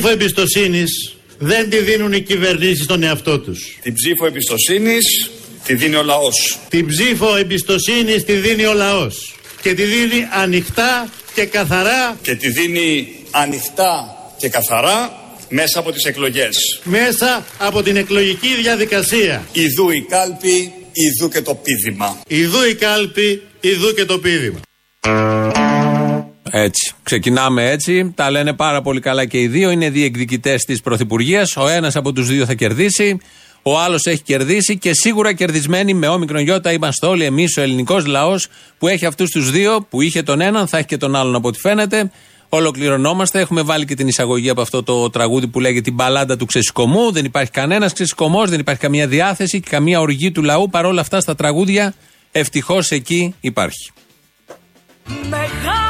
ψήφο εμπιστοσύνης δεν τη δίνουν οι κυβερνήσεις στον εαυτό τους. Την ψήφο εμπιστοσύνης τη δίνει ο λαός. Την ψήφο εμπιστοσύνης τη δίνει ο λαός. Και τη δίνει ανοιχτά και καθαρά. Και τη δίνει ανοιχτά και καθαρά μέσα από τις εκλογές. Μέσα από την εκλογική διαδικασία. Ιδού η κάλπη, ιδού και το πίδημα. Ιδού η κάλπη, ιδού και το πίδημα. Έτσι. Ξεκινάμε έτσι. Τα λένε πάρα πολύ καλά και οι δύο. Είναι διεκδικητές της Πρωθυπουργίας. Ο ένας από τους δύο θα κερδίσει. Ο άλλος έχει κερδίσει και σίγουρα κερδισμένοι με όμικρον γιώτα είμαστε όλοι εμείς, ο ελληνικός λαός που έχει αυτούς τους δύο, που είχε τον έναν, θα έχει και τον άλλον από ό,τι φαίνεται. Ολοκληρωνόμαστε. Έχουμε βάλει και την εισαγωγή από αυτό το τραγούδι που λέγεται Την μπαλάντα του ξεσηκωμού. Δεν υπάρχει κανένας ξεσηκωμό, δεν υπάρχει καμία διάθεση και καμία οργή του λαού. Παρ' όλα αυτά στα τραγούδια ευτυχώς εκεί υπάρχει. Μεγάλο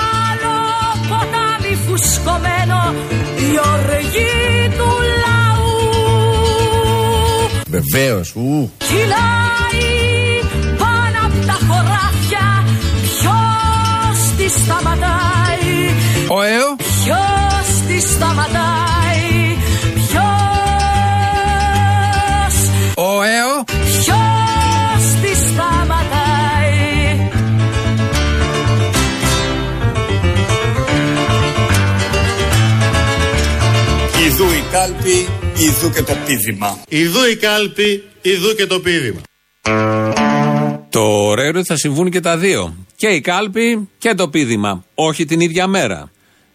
ποτάμι φουσκωμένο η οργή του λαού Βεβαίως, ου. Κυλάει πάνω από τα χωράφια Ποιος τη σταματάει; Ο ΕΟ. Ποιος τη σταματάει; Ποιος; Ο ΕΟ. Κάλπη, ιδού και το πίδημα. Ιδού η κάλπη, ιδού και το πίδημα. Το ωραίο είναι ότι θα συμβούν και τα δύο. Και η κάλπη και το πίδημα. Όχι την ίδια μέρα.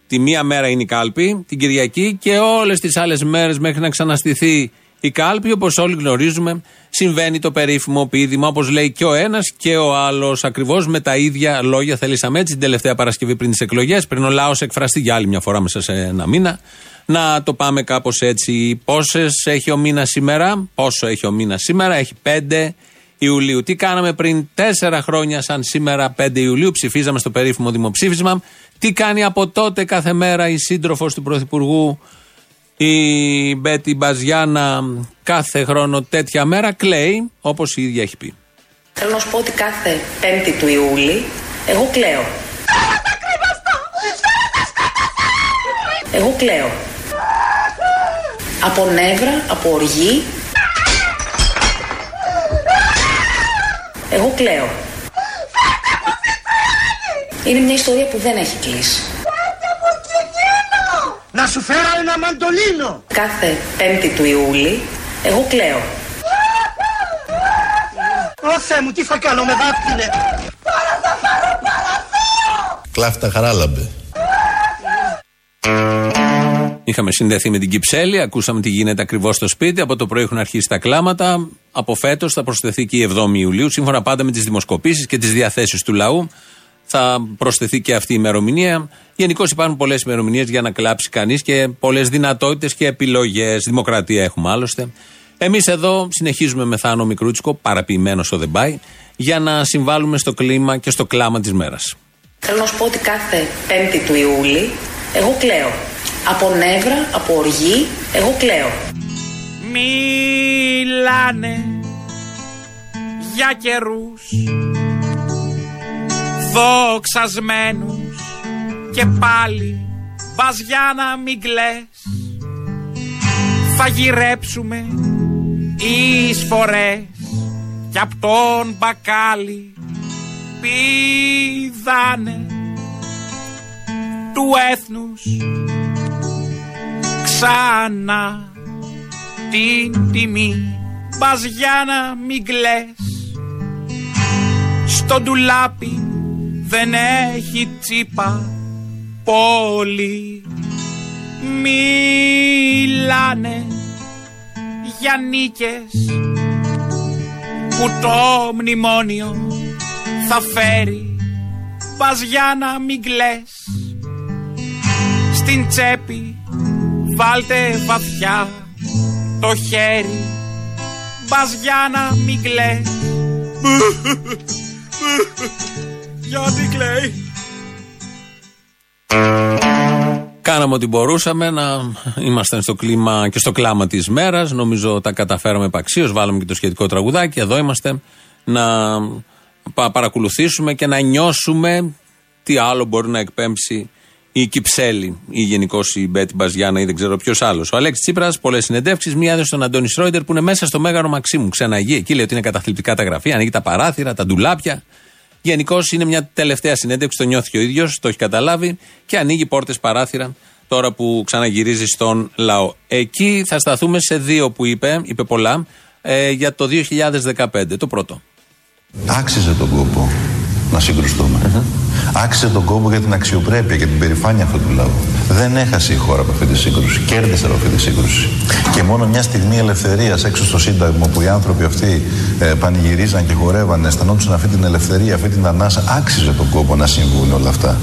Τη μία μέρα είναι η κάλπη, την Κυριακή και όλες τις άλλες μέρες μέχρι να ξαναστηθεί η κάλπη. Όπως όλοι γνωρίζουμε, συμβαίνει το περίφημο πίδημα, όπως λέει και ο ένας και ο άλλος. Ακριβώς με τα ίδια λόγια θελήσαμε έτσι την τελευταία Παρασκευή πριν τις εκλογές, πριν ο λαός εκφραστεί για άλλη μια φορά μέσα σε ένα μήνα. Να το πάμε κάπως έτσι. Πόσες έχει ο μήνας σήμερα, πόσο έχει ο μήνας σήμερα, έχει 5 Ιουλίου. Τι κάναμε πριν 4 χρόνια, σαν σήμερα 5 Ιουλίου, ψηφίζαμε στο περίφημο δημοψήφισμα. Τι κάνει από τότε κάθε μέρα η σύντροφος του Πρωθυπουργού, η Μπέτη Μπαζιάνα, κάθε χρόνο τέτοια μέρα, κλαίει όπως η ίδια έχει πει. Θέλω να σου πω ότι κάθε 5η του Ιούλη εγώ κλαίω. Εγώ κλαίω. Από νεύρα, από οργή. Εγώ κλαίω. Είναι μια ιστορία που δεν έχει κλείσει. Να σου φέρω ένα μαντολίνο. Κάθε 5η του Ιούλη εγώ κλαίω. Ω Θεέ μου, τι θα κάνω με δάκτυλε. Κλάφτα χαράλαμπε. Είχαμε συνδεθεί με την Κυψέλη, ακούσαμε τι γίνεται ακριβώς στο σπίτι. Από το πρωί έχουν αρχίσει τα κλάματα. Από φέτος θα προσθεθεί και η 7η Ιουλίου, σύμφωνα πάντα με τις δημοσκοπήσεις και τις διαθέσεις του λαού. Θα προσθεθεί και αυτή η ημερομηνία. Γενικώ υπάρχουν πολλές ημερομηνίες για να κλάψει κανείς και πολλές δυνατότητες και επιλογές. Δημοκρατία έχουμε άλλωστε. Εμείς εδώ συνεχίζουμε με Θάνο Μικρούτσικο, παραποιημένος ο δεν πάει, για να συμβάλλουμε στο κλίμα και στο κλάμα της μέρας. Θέλω να σου πω ότι κάθε 5η του Ιούλη εγώ κλαίω. Από νεύρα, από οργή, εγώ κλαίω. Μιλάνε για καιρούς δοξασμένους και πάλι βαζιά να μην κλαις θα γυρέψουμε εισφορές κι απ' τον μπακάλι πηδάνε του έθνους ξανά την τιμή. Πας για να μην κλαις. Στο ντουλάπι δεν έχει τσίπα πολύ. Μιλάνε για νίκες που το μνημόνιο θα φέρει. Πας για να μην κλαις. Στην τσέπη βάλτε βαθιά το χέρι πας για να μην κλαις γιατί κλαίει; Κάναμε ό,τι μπορούσαμε να είμαστε στο κλίμα και στο κλάμα της μέρας. Νομίζω τα καταφέραμε επαξίως. Βάλαμε και το σχετικό τραγουδάκι. Εδώ είμαστε να πα- παρακολουθήσουμε και να νιώσουμε τι άλλο μπορεί να εκπέμψει η Κυψέλη ή γενικώ η Μπέτη Μπαζιάννα ή δεν ξέρω ποιος άλλος. Ο Αλέξης Τσίπρας, πολλές συνεντεύξεις, μία έδωσε στον Αντώνη Σρόιντερ που είναι μέσα στο μέγαρο Μαξίμου. Ξαναγεί. Εκεί λέει ότι είναι καταθλιπτικά τα γραφεία, ανοίγει τα παράθυρα, τα ντουλάπια. Γενικώς είναι μια τελευταία συνέντευξη, το νιώθει και ο ίδιος, το έχει καταλάβει και ανοίγει πόρτες παράθυρα τώρα που ξαναγυρίζει στον λαό. Εκεί θα σταθούμε σε δύο που είπε, είπε πολλά, ε, για το 2015. Το πρώτο. Άξιζε τον κόπο να συγκρουστούμε. Άξιζε τον κόπο για την αξιοπρέπεια και την περηφάνεια αυτού του λαού. Δεν έχασε η χώρα από αυτή τη σύγκρουση. Κέρδισε από αυτή τη σύγκρουση. Και μόνο μια στιγμή ελευθερίας έξω στο Σύνταγμα που οι άνθρωποι αυτοί ε, πανηγυρίζαν και χορεύαν, αισθανόντουσαν αυτή την ελευθερία, αυτή την ανάσα. Άξιζε τον κόπο να συμβούν όλα αυτά.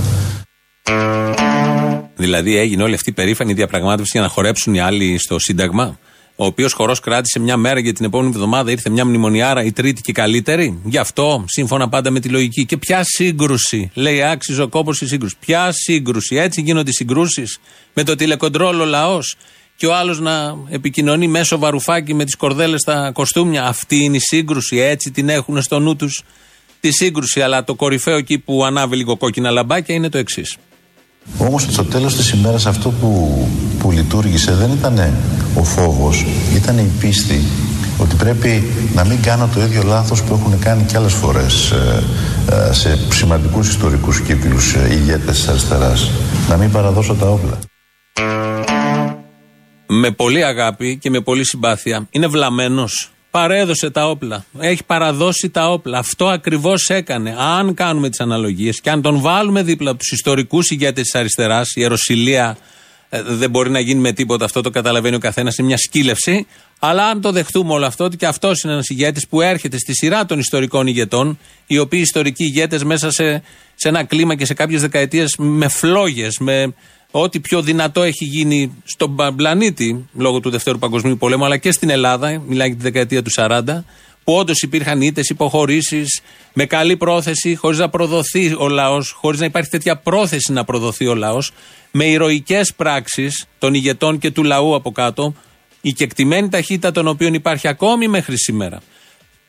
Δηλαδή έγινε όλη αυτή η περήφανη διαπραγμάτευση για να χορέψουν οι άλλοι στο Σύνταγμα; Ο οποίος χορός κράτησε μια μέρα και την επόμενη εβδομάδα ήρθε μια μνημονιάρα, η τρίτη και η καλύτερη. Γι' αυτό, σύμφωνα πάντα με τη λογική. Και ποια σύγκρουση, λέει άξιζε ο κόπος η σύγκρουση. Ποια σύγκρουση, έτσι γίνονται οι συγκρούσεις. Με το τηλεκοντρόλ ο λαός και ο άλλος να επικοινωνεί μέσω βαρουφάκι με τις κορδέλες στα κοστούμια. Αυτή είναι η σύγκρουση, έτσι την έχουν στο νου τους τη σύγκρουση. Αλλά το κορυφαίο εκεί που ανάβει λίγο κόκκινα λαμπάκια είναι το εξής. Όμως στο τέλος της ημέρας αυτό που, που λειτουργήσε δεν ήταν ο φόβος, ήταν η πίστη ότι πρέπει να μην κάνω το ίδιο λάθος που έχουν κάνει και άλλες φορές ε, ε, σε σημαντικούς ιστορικούς κύκλους ε, ηγέτες της αριστεράς. Να μην παραδώσω τα όπλα. με πολύ αγάπη και με πολύ συμπάθεια. Είναι βλαμμένος. Παρέδωσε τα όπλα. Έχει παραδώσει τα όπλα. Αυτό ακριβώς έκανε. Αν κάνουμε τις αναλογίες και αν τον βάλουμε δίπλα από τους ιστορικούς ηγέτες της αριστεράς, η Ερωσιλία ε, δεν μπορεί να γίνει με τίποτα. Αυτό το καταλαβαίνει ο καθένας. Είναι μια σκύλευση. Αλλά αν το δεχτούμε όλο αυτό, ότι και αυτός είναι ένας ηγέτης που έρχεται στη σειρά των ιστορικών ηγετών, οι οποίοι ιστορικοί ηγέτες μέσα σε, σε ένα κλίμα και σε κάποιες δεκαετίες με φλόγες, με ό,τι πιο δυνατό έχει γίνει στον πα- πλανήτη λόγω του Δευτέρου Παγκοσμίου Πολέμου, αλλά και στην Ελλάδα, μιλάει για τη δεκαετία του 40, που όντως υπήρχαν ήττες, υποχωρήσεις, με καλή πρόθεση, χωρίς να προδοθεί ο λαός, χωρίς να υπάρχει τέτοια πρόθεση να προδοθεί ο λαός, με ηρωικές πράξεις των ηγετών και του λαού από κάτω, η κεκτημένη ταχύτητα των οποίων υπάρχει ακόμη μέχρι σήμερα.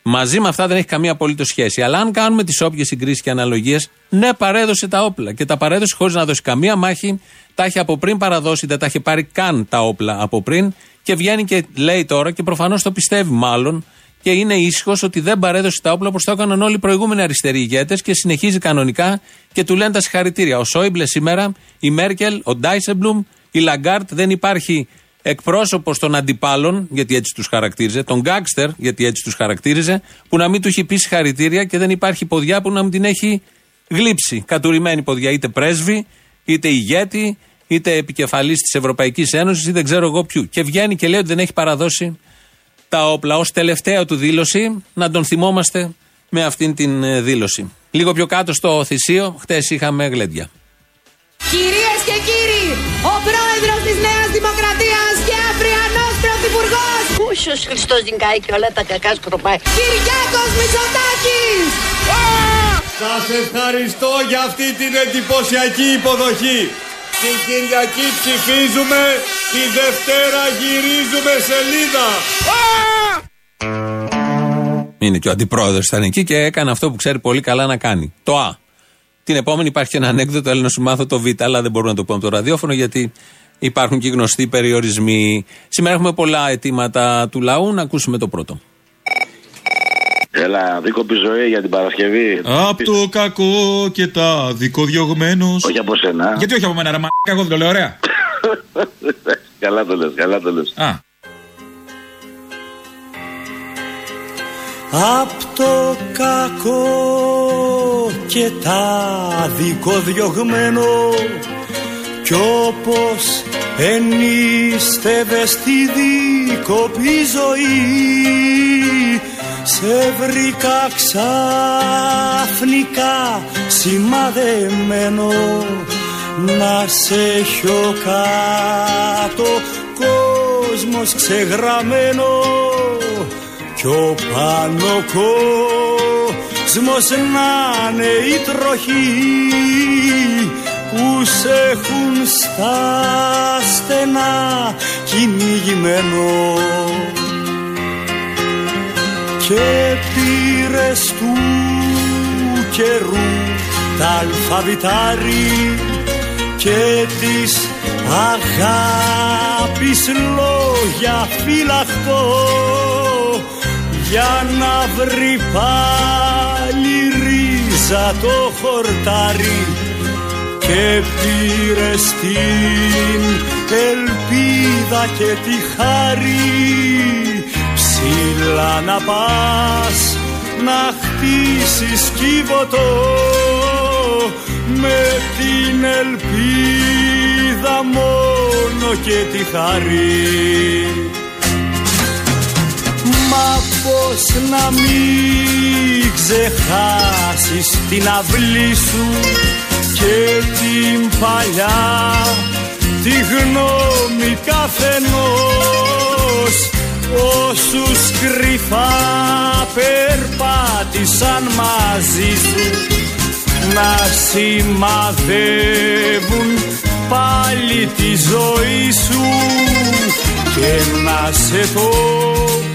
Μαζί με αυτά δεν έχει καμία απολύτως σχέση. Αλλά αν κάνουμε τις όποιες συγκρίσεις και αναλογίες, ναι, παρέδωσε τα όπλα. Και τα παρέδωσε χωρίς να δώσει καμία μάχη. Τα είχε από πριν παραδώσει, δεν τα είχε πάρει καν τα όπλα από πριν. Και βγαίνει και λέει τώρα, και προφανώς το πιστεύει μάλλον, και είναι ήσυχος ότι δεν παρέδωσε τα όπλα όπως το έκαναν όλοι οι προηγούμενοι αριστεροί ηγέτες και συνεχίζει κανονικά και του λένε τα συγχαρητήρια. Ο Σόιμπλε σήμερα, η Μέρκελ, ο Ντάισελμπλουμ, η Λαγκάρντ, δεν υπάρχει εκπρόσωπος των αντιπάλων, γιατί έτσι τους χαρακτήριζε, των γκάνγκστερ, γιατί έτσι τους χαρακτήριζε, που να μην του έχει πει συγχαρητήρια και δεν υπάρχει ποδιά που να μην την έχει γλείψει. Κατουρημένη ποδιά, είτε πρέσβη, είτε ηγέτη, είτε επικεφαλής της Ευρωπαϊκής Ένωσης ή δεν ξέρω εγώ ποιου. Και βγαίνει και λέει ότι δεν έχει παραδώσει τα όπλα. Η τελευταία του δήλωση, να τον θυμόμαστε με αυτήν την ε, δήλωση. Λίγο πιο κάτω στο θυσίο, χτες είχαμε γλέντια. Κυρίες και κύριοι, ο πρόεδρος της Νέας Δημοκρατίας και αυριανός πρωθυπουργός Πούσος Χριστός νικάει και όλα τα κακά σκροπάει. Κυριάκος Μητσοτάκης. Σας ευχαριστώ για αυτή την εντυπωσιακή υποδοχή. Την Κυριακή ψηφίζουμε, τη Δευτέρα γυρίζουμε σελίδα. Είναι και ο αντιπρόεδρος ήταν εκεί και έκανε αυτό που ξέρει πολύ καλά να κάνει. Το Α. Την επόμενη υπάρχει και ένα ανέκδοτο, έλεγα να σου μάθω το Β, αλλά δεν μπορούμε να το πούμε από το ραδιόφωνο γιατί υπάρχουν και γνωστοί περιορισμοί. Σήμερα έχουμε πολλά αιτήματα του λαού. Να ακούσουμε το πρώτο. Έλα, δίκοπη ζωή για την Παρασκευή. Απ' το κακό και τα δικοδιωγμένος Όχι από σένα. Γιατί όχι από μένα, ρε μα. Εγώ δεν το λέω ωραία. καλά το λες, καλά το λες. Απ' το κακό και τα δικοδιωγμένο κι όπως ενίστευε στη δίκοπη ζωή σε βρήκα ξαφνικά σημαδεμένο. Να σε έχω κάτω κόσμος ξεγραμμένο κι ο πάνω κόσμος να είναι η τροχή που σε έχουν στα στενά κυνηγημένο. Και πήρες του καιρού τα αλφαβητάρι και της αγάπης λόγια φυλαχτώ για να βρει πάλι ρίζα το χορτάρι και πήρε στην ελπίδα και τη χάρη. Ψηλά να πας να χτίσεις κύβωτο με την ελπίδα μόνο και τη χαρή Μα πως να μην ξεχάσεις την αυλή σου και την παλιά τη γνώμη καθενός. Όσους κρυφά περπάτησαν μαζί σου να σημαδεύουν πάλι τη ζωή σου. Και να σε πω πουλί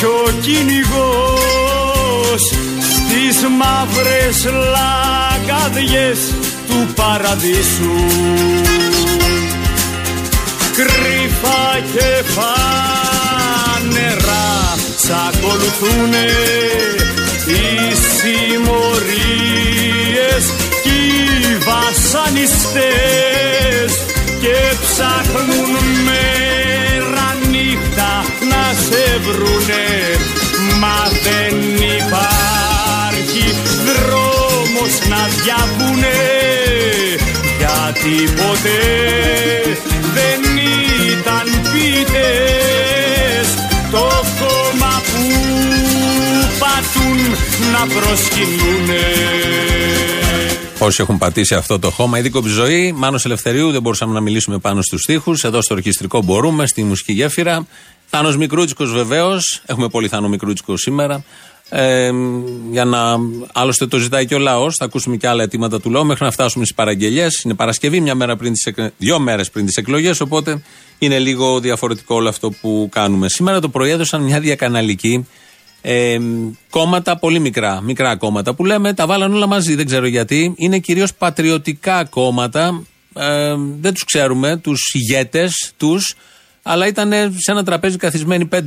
κι ο κυνηγός στις μαύρες λαγκαδιές του παραδείσου. Κρυφά και φανερά σ' ακολουθούνε οι συμμορίες κι οι βασανιστές και ψάχνουν μέρα νύχτα να σε βρουνε μα δεν υπάρχει δρόμος να διαβούνε γιατί ποτέ δεν ήταν πίτες το κόμμα που πατούν να προσκυνούνε Όσοι έχουν πατήσει αυτό το χώμα, η δίκοπη ζωή, Μάνος Ελευθερίου, δεν μπορούσαμε να μιλήσουμε πάνω στους τοίχου. Εδώ στο ορχιστρικό μπορούμε, στη μουσική γέφυρα. Θάνος Μικρούτσικος βεβαίως. Έχουμε πολύ Θάνο Μικρούτσικο σήμερα. Ε, για να. Άλλωστε το ζητάει και ο λαός. Θα ακούσουμε και άλλα αιτήματα του λαού μέχρι να φτάσουμε στις παραγγελίε. Είναι Παρασκευή, μια μέρα πριν τις, εκ- δύο μέρες πριν τις εκλογές. Οπότε είναι λίγο διαφορετικό όλο αυτό που κάνουμε. Σήμερα το πρωί έδωσαν μια διακαναλική ε, κόμματα πολύ μικρά, μικρά κόμματα που λέμε τα βάλαν όλα μαζί, δεν ξέρω γιατί. Είναι κυρίως πατριωτικά κόμματα. Ε, δεν τους ξέρουμε, τους ηγέτες τους, αλλά ήταν σε ένα τραπέζι καθισμένοι 5-6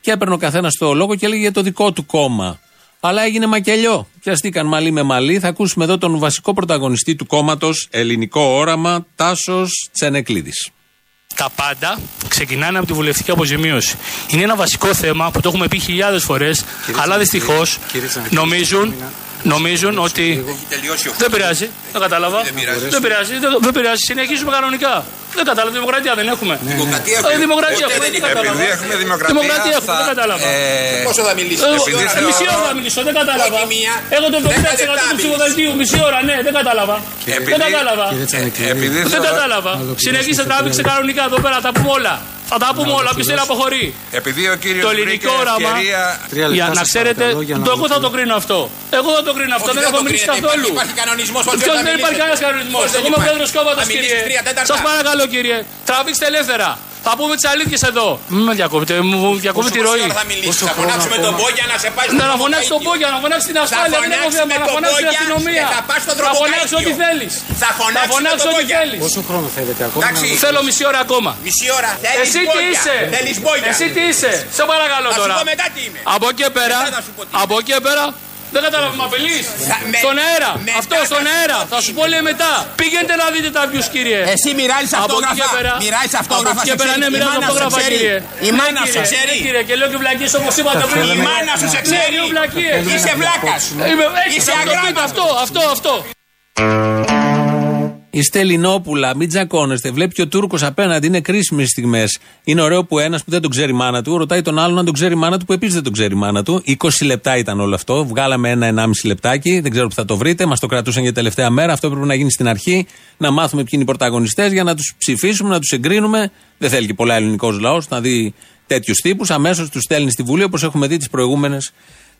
και έπαιρνε ο καθένας το λόγο και έλεγε για το δικό του κόμμα. Αλλά έγινε μακελιό. Πιαστήκαν μαλλί με μαλλί. Θα ακούσουμε εδώ τον βασικό πρωταγωνιστή του κόμματος Ελληνικό Όραμα, Τάσος Τσενεκλίδης. Τα πάντα ξεκινάνε από τη βουλευτική αποζημίωση. Είναι ένα βασικό θέμα που το έχουμε πει χιλιάδες φορές, αλλά δυστυχώς νομίζουν, νομίζουν ότι. Δεν πειράζει, δεν κατάλαβα. Δεν πειράζει, δεν, δεν πειράζει. Συνεχίζουμε κανονικά. Δεν κατάλαβα, δημοκρατία δεν έχουμε. Δημοκρατία Ε, δημοκρατία έχουμε. δεν κατάλαβα. Επειδή έχουμε δημοκρατία. Δημοκρατία έχουμε, δεν κατάλαβα. Πόσο θα μιλήσει, Ε, Επειδή ε, θεωρώ- Μισή ώρα θα μιλήσω, δεν κατάλαβα. Όχι μία. Έχω το 70% Δέκα του λεπτά ψηφοδελτίου, μισή ώρα, ναι, δεν κατάλαβα. Επειδή- Δεν κατάλαβα. Ε, επειδή Δεν θεωρώ- κατάλαβα. Συνεχίστε τράβηξε κανονικά εδώ πέρα, τα πούμε όλα. Θα τα πούμε όλα, ποιο θέλει να αποχωρεί. Επειδή ο κύριος Το βρήκε ελληνικό όραμα. ευκαιρία- Για να ξέρετε, το εγώ θα το κρίνω αυτό. Εγώ θα το κρίνω αυτό, Όχι, δεν δεν έχω το μιλήσει κρίνετε. καθόλου. Υπάρχει κανονισμός, όλοι Ποιος θα δεν υπάρχει μιλήσετε. κανένας κανονισμός. Πώς δεν Εγώ είμαι υπάρχει; πρόεδρο κόμματο, Θα μιλήσεις κύριε. τρία τέταρτα. Σας παρακαλώ, κύριε. Τραβήξτε ελεύθερα. Θα πούμε τις αλήθειες εδώ. Μην με διακόπτε, μου διακόπτε τη Πόσο ροή. ώρα θα μιλήσεις, θα φωνάξουμε τον Μπόγια να σε πάει στο Ναι, να φωνάξει τον Μπόγια, να φωνάξει την ασφάλεια. Δεν έχω θέμα. φωνάξουμε Να τον φωνάξει την Μπόγια αστυνομία. και θα πας στο Θα φωνάξει ό,τι τροποκάλυπτο. θέλεις. Θα φωνάξουμε φωνάξει τον ό,τι Μπόγια. θέλεις. Πόσο χρόνο θέλετε ακόμα Εντάξει. να... Θέλω μισή ώρα ακόμα. Μισή ώρα. Θέλεις Εσύ τι Μπόγια. είσαι; Θέλεις Μπόγια. Εσύ τι είσαι; Σε παρακαλώ Θα σου τώρα. πω μετά τι είμαι. Από εκεί πέρα. Μετά θα σου πω τι είμαι. Από εκεί πέρα. Δεν κατάλαβα, με απειλείς. Θα- με- Στον αέρα. μετά Αυτό θα στον σου αέρα. πω Θα τι σου είμαι. πω λέει μετά. Πηγαίνετε να δείτε τα views, κύριε. Εσύ μοιράζεις Από εκεί και αυτόγραφα. πέρα. Μοιράζεις Από αυτόγραφα, εκεί και σε πέρα, ξέρει. ναι, Η μοιράζω μάνα σου αυτόγραφα, ξέρει. κύριε. Η Ναι, μάνα σου κύριε. ξέρει. Ναι, κύριε, και λέω και βλακίες όπως είπατε πριν. Η μάνα σου σε Ναι, ξέρει. δύο βλακίες. Είσαι βλάκας. Είμαι- έχεις Είσαι να το πείτε αγράμματος. Αυτό, αυτό, αυτό. Είστε Ελληνόπουλα, μην τζακώνεστε. Βλέπει και ο Τούρκος απέναντι, είναι κρίσιμες στιγμές. Είναι ωραίο που ένας που δεν τον ξέρει η μάνα του ρωτάει τον άλλον αν τον ξέρει η μάνα του που επίσης δεν τον ξέρει η μάνα του. 20 λεπτά ήταν όλο αυτό. Βγάλαμε ένα-ενάμιση λεπτάκι, δεν ξέρω που θα το βρείτε. Μας το κρατούσαν για τελευταία μέρα. Αυτό έπρεπε να γίνει στην αρχή. Να μάθουμε ποιοι είναι οι πρωταγωνιστές για να τους ψηφίσουμε, να τους εγκρίνουμε. Δεν θέλει και πολλά ελληνικός λαός να δει τέτοιους τύπους. Αμέσως τους στέλνει στη Βουλή όπως έχουμε δει τις προηγούμενες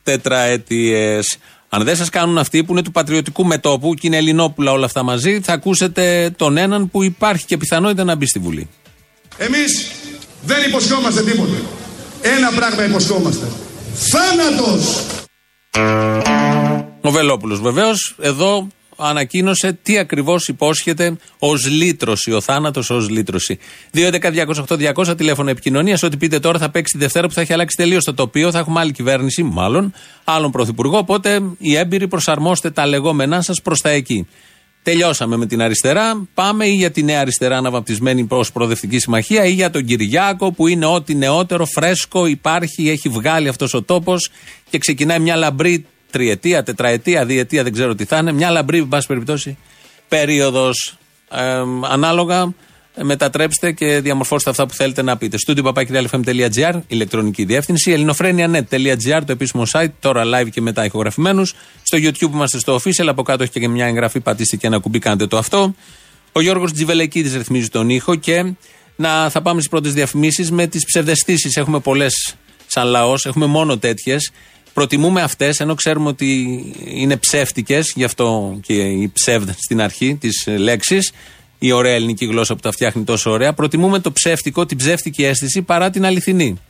τετραετίες. Αν δεν σας κάνουν αυτοί που είναι του πατριωτικού μετόπου και είναι Ελληνόπουλα όλα αυτά μαζί, θα ακούσετε τον έναν που υπάρχει και πιθανότητα να μπει στη Βουλή. Εμείς δεν υποσχόμαστε τίποτα. Ένα πράγμα υποσχόμαστε. Θάνατος! Ο Βελόπουλο βεβαίως, εδώ ανακοίνωσε τι ακριβώς υπόσχεται ως λύτρωση, ο θάνατος ως λύτρωση. 2.11.208.200 τηλέφωνο επικοινωνίας. Ό,τι πείτε τώρα θα παίξει τη Δευτέρα που θα έχει αλλάξει τελείως το τοπίο. Θα έχουμε άλλη κυβέρνηση, μάλλον, άλλον πρωθυπουργό. Οπότε οι έμπειροι προσαρμόστε τα λεγόμενά σας προς τα εκεί. Τελειώσαμε με την αριστερά. Πάμε ή για τη νέα αριστερά αναβαπτισμένη προ προοδευτική συμμαχία ή για τον Κυριάκο που είναι ό,τι νεότερο, φρέσκο υπάρχει, έχει βγάλει αυτός ο τόπος και ξεκινάει μια λαμπρή τριετία, τετραετία, διετία, δεν ξέρω τι θα είναι. Μια λαμπρή, εν πάση περιπτώσει, περίοδος. ανάλογα, ε, μετατρέψτε και διαμορφώστε αυτά που θέλετε να πείτε. Στούντιο παπάκυριαλεφm.gr, ηλεκτρονική διεύθυνση, ελληνοφρένια.net.gr, το επίσημο site, τώρα live και μετά ηχογραφημένους. Στο YouTube είμαστε στο official, από κάτω έχει και μια εγγραφή, πατήστε και ένα κουμπί, κάντε το αυτό. Ο Γιώργος Τζιβελεκίδης ρυθμίζει τον ήχο και να, θα πάμε στις πρώτες διαφημίσεις με τις ψευδεστήσεις. Έχουμε πολλές σαν λαός, έχουμε μόνο τέτοιες. Προτιμούμε αυτές, ενώ ξέρουμε ότι είναι ψεύτικες, γι' αυτό και η ψεύδ στην αρχή της λέξης, η ωραία ελληνική γλώσσα που τα φτιάχνει τόσο ωραία. Προτιμούμε το ψεύτικο, την ψεύτικη αίσθηση παρά την αληθινή.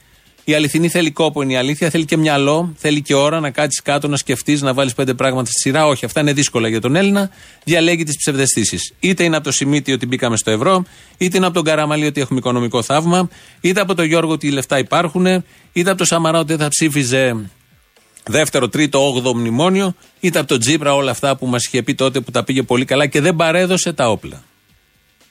Η αληθινή θέλει κόπο, είναι η αλήθεια. Θέλει και μυαλό, θέλει και ώρα να κάτσεις κάτω, να σκεφτείς, να βάλεις πέντε πράγματα στη σειρά. Όχι, αυτά είναι δύσκολα για τον Έλληνα. Διαλέγει τις ψευδεστήσεις. Είτε είναι από το Σιμίτι ότι μπήκαμε στο ευρώ, είτε είναι από τον Καραμαλή ότι έχουμε οικονομικό θαύμα, είτε από τον Γιώργο ότι οι λεφτά υπάρχουν, είτε από τον Σαμαρά ότι θα ψήφιζε δεύτερο, τρίτο, όγδοο μνημόνιο, είτε από τον Τζίπρα όλα αυτά που μας είχε πει τότε που τα πήγε πολύ καλά και δεν παρέδωσε τα όπλα.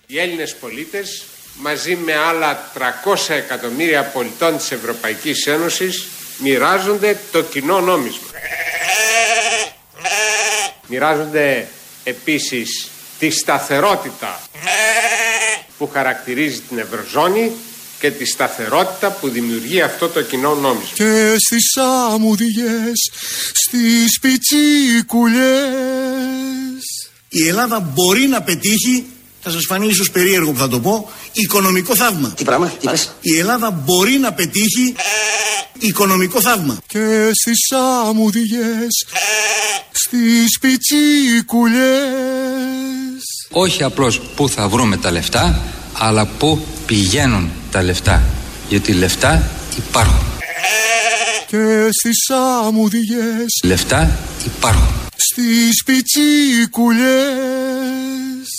Οι Έλληνες πολίτες μαζί με άλλα 300 εκατομμύρια πολιτών της Ευρωπαϊκής Ένωσης μοιράζονται το κοινό νόμισμα. Μοιράζονται επίσης τη σταθερότητα που χαρακτηρίζει την Ευρωζώνη και τη σταθερότητα που δημιουργεί αυτό το κοινό νόμισμα. Και στις αμμουδιές, στις πιτσίκουλες Η Ελλάδα μπορεί να πετύχει θα σας φανεί ίσως περίεργο που θα το πω, οικονομικό θαύμα. Τι πράγμα, τι πες; Η Ελλάδα μπορεί να πετύχει οικονομικό θαύμα. Και στις αμμουδιές, στις πιτσίκουλες όχι απλώς πού θα βρούμε τα λεφτά, αλλά πού πηγαίνουν τα λεφτά. Γιατί λεφτά υπάρχουν. Και στις αμμουδιές, Λεφτά υπάρχουν. στις πιτσίκουλες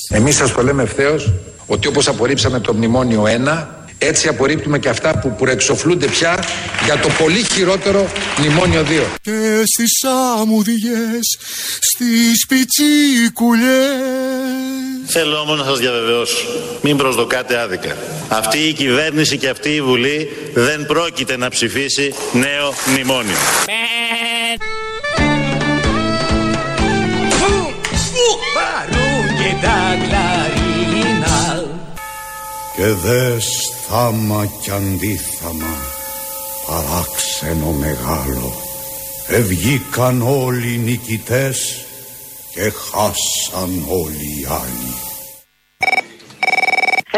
Εμείς σας το λέμε ευθέως ότι όπως απορρίψαμε το μνημόνιο 1 έτσι απορρίπτουμε και αυτά που προεξοφλούνται πια για το πολύ χειρότερο μνημόνιο 2. Και στις αμμουδιές, στις πιτσίκουλες Θέλω όμως να σας διαβεβαιώσω, μην προσδοκάτε άδικα. Αυτή η κυβέρνηση και αυτή η Βουλή δεν πρόκειται να ψηφίσει νέο μνημόνιο. Και δες θάμα κι αντίθαμα παράξενο μεγάλο Ευγήκαν όλοι οι νικητές και χάσαν όλοι οι άλλοι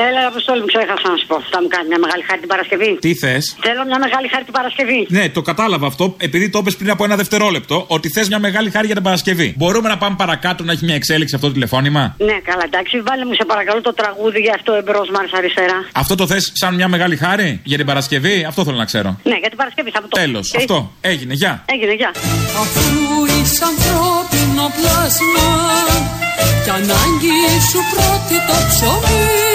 Έλα, Αποστόλη, μου ξέχασα να σου πω. Θα μου κάνεις μια μεγάλη χάρη την Παρασκευή. Τι θες; Θέλω μια μεγάλη χάρη την Παρασκευή. Ναι, το κατάλαβα αυτό, επειδή το είπες πριν από ένα δευτερόλεπτο, ότι θες μια μεγάλη χάρη για την Παρασκευή. Μπορούμε να πάμε παρακάτω να έχει μια εξέλιξη αυτό το τηλεφώνημα; Ναι, καλά, εντάξει. Βάλε μου σε παρακαλώ το τραγούδι για αυτό εμπρός Μάρς αριστερά. Αυτό το θες σαν μια μεγάλη χάρη για την Παρασκευή, αυτό θέλω να ξέρω. Ναι, για την Παρασκευή θα μου το Τέλος. Και- Αυτό. Έγινε. Γεια. Έγινε, γεια. Αφού είσαι ανθρώπινο πλάσμα Κι ανάγκη σου πρώτη το ψωμί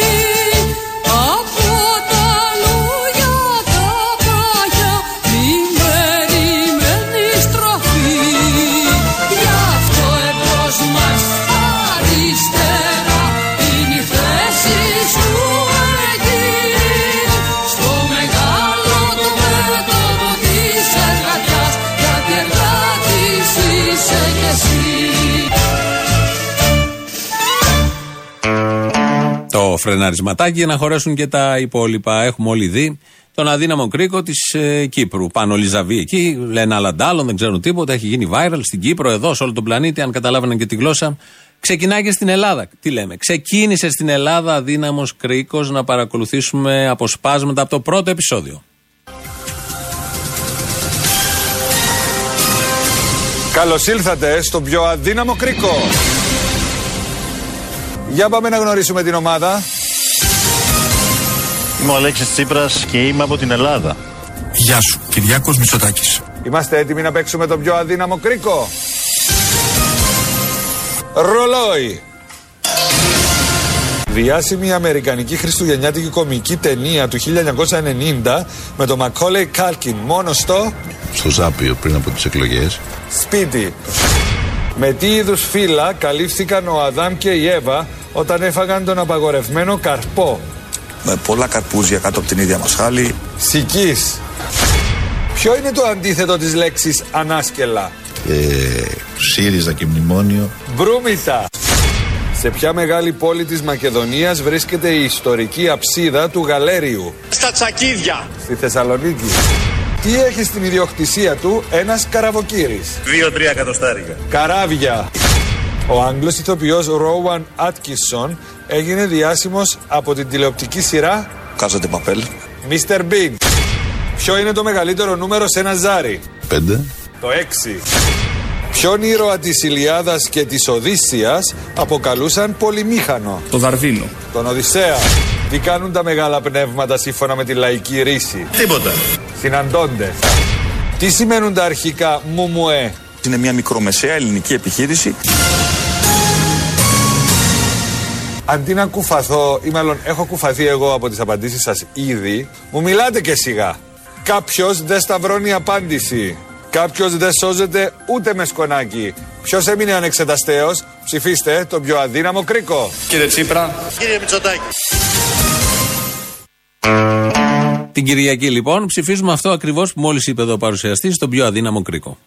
Το φρεναρισματάκι για να χωρέσουν και τα υπόλοιπα. Έχουμε όλοι δει τον αδύναμο κρίκο της ε, Κύπρου. Πάνω Λιζαβή εκεί, λένε άλλα ντάλλον, δεν ξέρουν τίποτα. Έχει γίνει viral στην Κύπρο, εδώ, σε όλο τον πλανήτη, αν καταλάβαιναν και τη γλώσσα. Ξεκινάει και στην Ελλάδα. Τι λέμε. Ξεκίνησε στην Ελλάδα αδύναμος κρίκος να παρακολουθήσουμε αποσπάσματα από το πρώτο επεισόδιο. Καλώς ήλθατε στο πιο αδύναμο κρίκο. Για πάμε να γνωρίσουμε την ομάδα. Είμαι ο Αλέξης Τσίπρας και είμαι από την Ελλάδα. Γεια σου, Κυριάκος Μητσοτάκης. Είμαστε έτοιμοι να παίξουμε το πιο αδύναμο κρίκο. Ρολόι. Διάσημη αμερικανική χριστουγεννιάτικη κομική ταινία του 1990 με τον Μακόλεϊ Κάλκιν μόνος στο Στο Ζάπιο πριν από τις εκλογές. σπίτι. Με τι είδους φύλλα καλύφθηκαν ο Αδάμ και η Εύα όταν έφαγαν τον απαγορευμένο καρπό; Με πολλά καρπούζια κάτω από την ίδια μας χάλη. Σικής. Ποιο είναι το αντίθετο της λέξης ανάσκελα. Ε, ΣΥΡΙΖΑ και μνημόνιο. Μπρούμητα. Σε ποια μεγάλη πόλη της Μακεδονίας βρίσκεται η ιστορική αψίδα του Γαλέριου; Στα τσακίδια. Στη Θεσσαλονίκη. Τι έχει στην ιδιοκτησία του ένας καραβοκύρης; 2-3 εκατοστάρικα. Καράβια. Ο Άγγλος ηθοποιός Ρόουαν Άτκισον έγινε διάσημος από την τηλεοπτική σειρά Κάζατε παπέλ. Mr. Bean. Ποιο είναι το μεγαλύτερο νούμερο σε ένα ζάρι; Πέντε. Το 6. Ποιον ήρωα της Ηλιάδας και της Οδύσσιας αποκαλούσαν πολυμήχανο; Το Δαρδίνο. Τον Οδυσσέα. Τι κάνουν τα μεγάλα πνεύματα σύμφωνα με τη λαϊκή ρίση; Τίποτα. Συναντώνται. Τι σημαίνουν τα αρχικά μουμουέ; Είναι μια μικρομεσαία ελληνική επιχείρηση. Αντί να κουφαθώ, ή μάλλον έχω κουφαθεί εγώ από τις απαντήσεις σας ήδη, μου μιλάτε και σιγά. Κάποιος δεν σταυρώνει απάντηση. Κάποιος δεν σώζεται ούτε με σκονάκι. Ποιος έμεινε ανεξεταστέος, ψηφίστε τον πιο αδύναμο κρίκο. Κύριε Τσίπρα. Κύριε Μητσοτάκη. Την Κυριακή λοιπόν ψηφίζουμε αυτό ακριβώς που μόλις είπε εδώ ο παρουσιαστής, στον πιο αδύναμο κρίκο.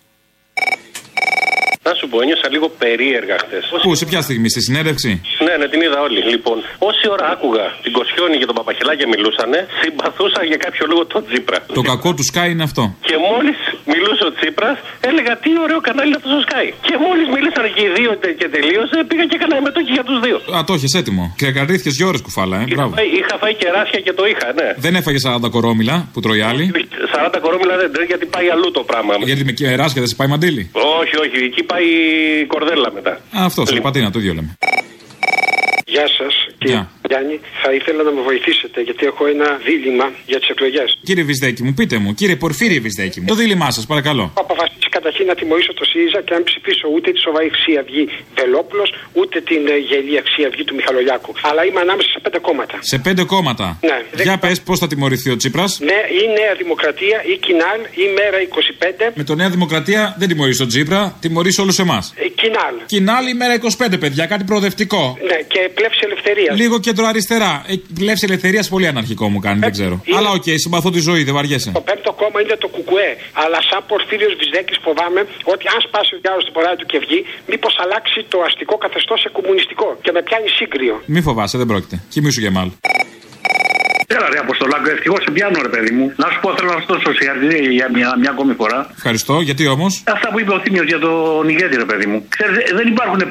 Να σου πω, ένιωσα λίγο περίεργα χθες. Πού, σε ποια στιγμή, στη συνέντευξη; Ναι, ναι, την είδα όλη. Λοιπόν, όση ώρα άκουγα την Κοσιόνη και τον Παπαχελάκια μιλούσανε, συμπαθούσα για κάποιο λόγο τον Τσίπρα. Το κακό του Sky είναι αυτό. Και μόλις μιλούσε ο Τσίπρας, έλεγα τι ωραίο κανάλι είναι αυτό ο Sky. Και μόλις μίλησαν και οι δύο τε- και τελείωσε, πήγα και έκανα μετόχη για τους δύο. Α, το έχεις έτοιμο. Και καρδίθηκε δύο ώρες κουφάλα, ε. Είχα Μπράβο. φάει, είχα φάει κεράσια και το είχα, ναι. Δεν έφαγες 40 κορόμιλα που τρώει άλλη; 40 κορόμιλα δεν τρέχει γιατί πάει αλλού το πράγμα. Γιατί με κεράσια δεν σε πάει μαντίλι. Όχι, όχι, εκεί πάει κορδέλα μετά. Α, αυτός, σε πατίνα, το ίδιο λέμε. Γεια σας, κύριε Γιάννη. Θα ήθελα να με βοηθήσετε γιατί έχω ένα δίλημα για τις εκλογές. Κύριε Βυσδέκη μου, πείτε μου, κύριε Πορφύριε Βυσδέκη μου, το δίλημά σας, παρακαλώ. Έχω αποφασίσει καταρχήν να τιμωρήσω το ΣΥΡΙΖΑ και να μην ψηφίσω ούτε τη σοβαρή Χρυσή Αυγή Βελόπουλος, ούτε την ε, γελοία Χρυσή Αυγή του Μιχαλολιάκου. Αλλά είμαι ανάμεσα σε πέντε κόμματα. Σε πέντε κόμματα. Ναι, Για πες πώς θα τιμωρηθεί ο Τσίπρας; Ναι, ή Νέα Δημοκρατία, ή Κινάλ, ή Μέρα 25. Με το Νέα Δημοκρατία δεν τιμωρείς τον Τσίπρα, τιμωρείς όλους εμάς. Ε, Κινάλ. Κινάλ ή Μέρα 25, παιδιά, κάτι προοδευτικό. Ναι, και Πλεύση Ελευθερίας. Λίγο κεντροαριστερά. Ε, Πλεύση Ελευθερίας πολύ αναρχικό μου κάνει, δεν ξέρω. είναι- Αλλά οκ, συμπαθώ τη Ζωή, δεν βαριέσαι. Το πέμπτο κόμμα είναι το Κουκουέ. Αλλά σαν Πορφύριος Βυζδέκης φοβάμαι ότι αν σπάσει ο διάλογο στην πορεία του και βγει, μήπως αλλάξει το αστικό καθεστώς σε κομμουνιστικό. Και με πιάνει σύγκριο. Μη φοβάσαι, δεν πρόκειται. Κοιμήσου για μάλλον. Έλα ρε Αποστολάκο, ευτυχώς σε πιάνω ρε παιδί μου. Να σου πω, θέλω να σου δώσω συγχαρητήρια για μια, μια ακόμη φορά. Ευχαριστώ, γιατί όμως; Αυτά που είπε ο Θήμιος για τον ηγέτη, ρε παιδί μου. Ξέρετε, δεν υπάρχουν ε,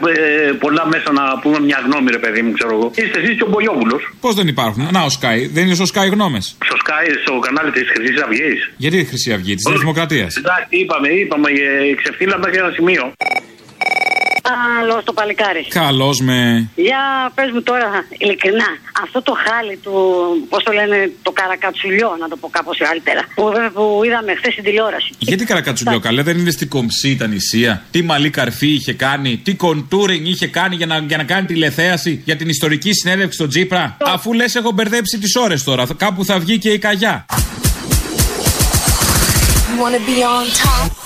πολλά μέσα να πούμε μια γνώμη, ρε παιδί μου, ξέρω εγώ. Είστε εσείς και ο Μπογιόπουλος. Πώς δεν υπάρχουν; Να, ο Sky. Δεν είναι στο Sky γνώμες. Στο Sky, στο κανάλι της Χρυσής Αυγής. Γιατί η Χρυσή Αυγή, της Δημοκρατίας; Εντάξει, είπαμε, είπαμε, ε, ξεφύλαμε μέχρι ένα σημείο. Καλό το παλικάρι. Καλώς με. Για πες μου τώρα, ειλικρινά, αυτό το χάλι του, πώς το λένε, το καρακατσουλιό, να το πω κάπως καλύτερα, που, βέβαια που είδαμε χθες στην τηλεόραση. Γιατί καρακατσουλιό, καλέ, δεν είναι στην κομψή τα νησία. Τι μαλλί καρφί είχε κάνει, τι κοντούρινγκ είχε κάνει για να, για να κάνει τηλεθέαση για την ιστορική συνέντευξη στον Τζίπρα. Αφού λες, έχω μπερδέψει τις ώρες τώρα. Κάπου θα βγει και η καγιά. You wanna be on top.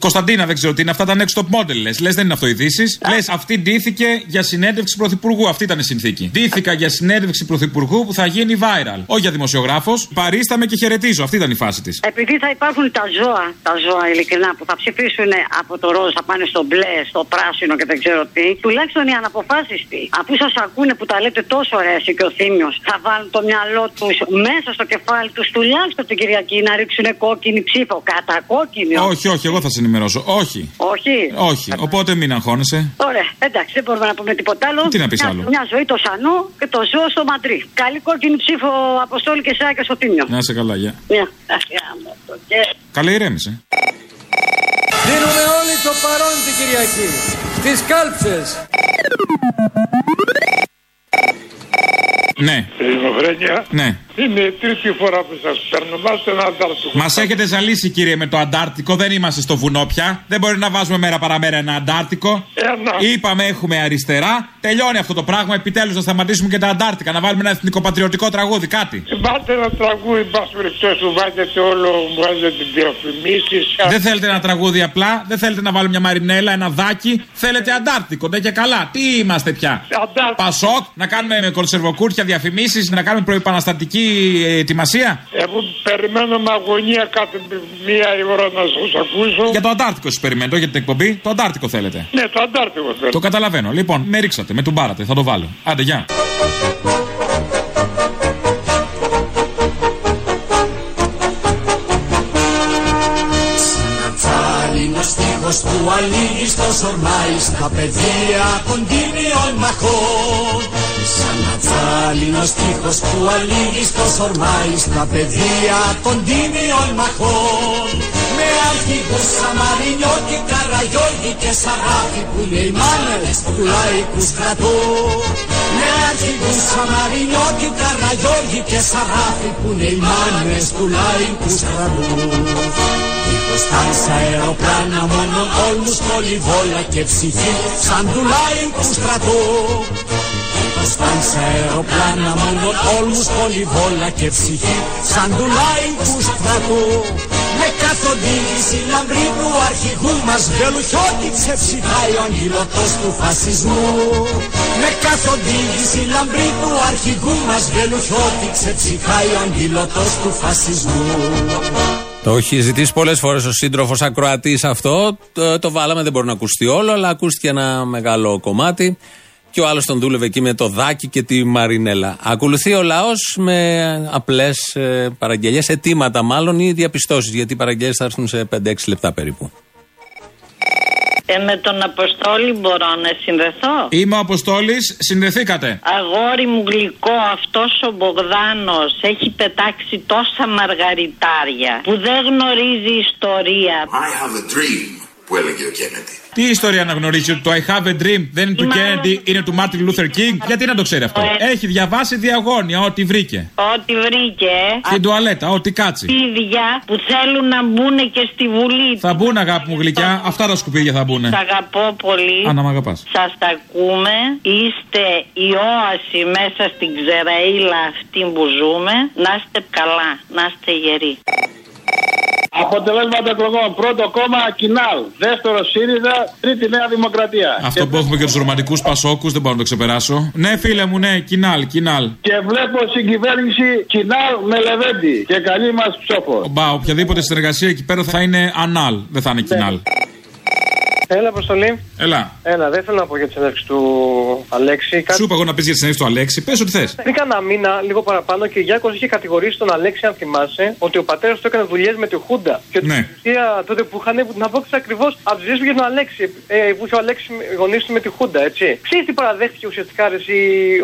Κωνσταντίνα, δεν ξέρω τι είναι αυτά τα next top model λες. Λες δεν είναι αυτό ειδήσεις. Λες αυτή ντύθηκε για συνέντευξη πρωθυπουργού. Αυτή ήταν η συνθήκη. Ντύθηκα για συνέντευξη πρωθυπουργού που θα γίνει viral. Όχι για δημοσιογράφος. Παρίσταμε και χαιρετίζω. Αυτή ήταν η φάση της. Επειδή θα υπάρχουν τα ζώα, τα ζώα ειλικρινά που θα ψηφίσουν από το ροζ, θα πάνε στο μπλε, στο πράσινο και δεν ξέρω τι, τουλάχιστον οι αναποφάσιστοι, αφού σας ακούνε που τα λέτε τόσο ωραία εσύ και ο Θήμιος, θα βάλουν το μυαλό τους μέσα στο κεφάλι τους τουλάχιστον την Κυριακή να ρίξουν κόκκινη ψήφο. Κατά κόκκινη. Όμως. Όχι, όχι, εγώ θα σε ενημερώσω. Όχι. Όχι. Όχι. Οπότε μην αγχώνεσαι. Ωραία, εντάξει, δεν μπορούμε να πούμε τίποτα άλλο. Τι να πεις μια, άλλο; Μια ζωή το σανού και το ζώο στο μαντρί. Καλή κόκκινη ψήφο Αποστόλη και Σάκη στο Θήμιο. Να είσαι καλά, γεια. Μια. Αχ, γάμο το και- Καλά, ηρέμησε. Δίνουμε όλοι το παρόν την Κυριακή. Στις κάλψες. Ναι. Ελληνοφρένια. Ναι. Είναι η τρίτη φορά που σας παίρνω. Βάστε ένα αντάρτικο. Μας έχετε ζαλίσει, κύριε, με το Αντάρτικο. Δεν είμαστε στο βουνό πια. Δεν μπορεί να βάζουμε μέρα παραμέρα ένα Αντάρτικο. Ένα. Είπαμε έχουμε αριστερά. Τελειώνει αυτό το πράγμα. Επιτέλους να σταματήσουμε και τα Αντάρτικα. Να βάλουμε ένα εθνικοπατριωτικό τραγούδι, κάτι. Βάλτε ένα τραγούδι, πάση περιπτώσει, που βάζετε όλο, μου βάζετε διαφημίσει. Δεν θέλετε ένα τραγούδι απλά. Δεν θέλετε να βάλουμε μια μαρινέλα, ένα δάκι. Θέλετε Αντάρτικο. Ναι και καλά. Τι είμαστε πια; Πασόκ, να κάνουμε με κονσερβοκούρτια διαφημίσεις, να κάνουμε προπαναστατική ετοιμασία; Εγώ περιμένω με αγωνία κάθε μία ώρα να σας ακούσω. Για το Αντάρτικο σας περιμένω, για την εκπομπή. Το Αντάρτικο θέλετε. Ναι, το αντάρτικο θέλω. Το καταλαβαίνω. Λοιπόν, με ρίξατε, με τον πάρατε. Θα το βάλω. Άντε, γεια. Τσάλινο στίχος που αλήγει στο σορμάι στα πεδία κοντίνιων μαχών Σαν να τσάλινο στίχος που αλήγει στο σορμάι στα πεδία κοντίνιων μαχών Με αρχηγούς Σαμαρινιώτη, Καραγιώργη και Σαράφη που είναι οι μάνερες του λαϊκούς στρατού Με αρχηγούς Σαμαρινιώτη, Καραγιώργη και Σαράφη που είναι οι μάνερες του λαϊκούς στρατού Στάνσα αεροπλάνα μόνο όλους πολυβόλα και ψυχή σαν του λαϊκούς στρατού Στάνσα αεροπλάνα μόνο όλους πολυβόλα και ψυχή σαν του λαϊκούς στρατού με καθοδήγηση λαμπρή του αρχηγού μας Βελουχιώτη ξεψυχάει ο αγγυλωτός του φασισμού με καθοδήγηση λαμπρή του αρχηγού μας Βελουχιώτη ξεψυχάει ο αγγυλωτός του φασισμού Το έχει ζητήσει πολλές φορές ο σύντροφος Ακροατής αυτό. Το, το βάλαμε, δεν μπορεί να ακουστεί όλο, αλλά ακούστηκε ένα μεγάλο κομμάτι. Και ο άλλος τον δούλευε εκεί με το δάκι και τη Μαρινέλα. Ακολουθεί ο λαός με απλές παραγγελίε, αιτήματα μάλλον ή διαπιστώσεις, γιατί οι παραγγελίες θα έρθουν σε 5-6 λεπτά περίπου. Ε, με τον Αποστόλη μπορώ να συνδεθώ; Είμαι ο Αποστόλης, συνδεθήκατε. Αγόρι μου γλυκό, αυτός ο Μπογδάνος έχει πετάξει τόσα μαργαριτάρια που δεν γνωρίζει ιστορία. I have a dream, που έλεγε ο Κέννετι. Τι ιστορία να γνωρίζει ότι το I have a dream δεν είναι του Kennedy, είναι του Martin Luther King. Γιατί να το ξέρει αυτό; Έχει διαβάσει διαγώνια ό,τι βρήκε. Ό,τι βρήκε. Στην τουαλέτα, ό,τι κάτσει. Ίδια που θέλουν να μπουν και στη Βουλή. Θα μπουν αγάπη μου γλυκιά, αυτά τα σκουπίδια θα μπουν. Σ' αγαπώ πολύ. Αν να μ' αγαπάς. Σας τα ακούμε. Είστε η όαση μέσα στην ξεραίλα αυτή που ζούμε. Να είστε καλά, να είστε γεροί. Αποτελέσματα εκλογών. Πρώτο κόμμα Κινάλ. Δεύτερο ΣΥΡΙΖΑ. Τρίτη Νέα Δημοκρατία. Αυτό που έχουμε και τους ρομαντικούς Πασόκους δεν μπορώ να το ξεπεράσω. Ναι, φίλε μου, ναι, κοινάλ, κοινάλ. Και βλέπω συγκυβέρνηση Κινάλ με Λεβέντη. Και καλή μας ψόφος. Μπα, οποιαδήποτε συνεργασία εκεί πέρα θα είναι ανάλ, δεν θα είναι κοινάλ. Έλα, Αποστολή. Έλα. Έλα, δεν θέλω να πω για τη συνέντευξη του Αλέξη. Σου είπα εγώ να πεις για τη συνέντευξη του Αλέξη, πες ό,τι θες. Πριν κάνα μήνα, λίγο παραπάνω, και ο Γιάκος είχε κατηγορήσει τον Αλέξη, αν θυμάσαι, ότι ο πατέρας του έκανε δουλειές με τη Χούντα. Και ότι Ναι. στην ουσία τότε που είχαν την απόκτηση ακριβώς από τις δουλειές που είχε τον Αλέξη, ε, που είχε ο Αλέξη γονείς του με τη Χούντα, έτσι. Ξέρεις τι παραδέχτηκε ουσιαστικά ρε, εσύ,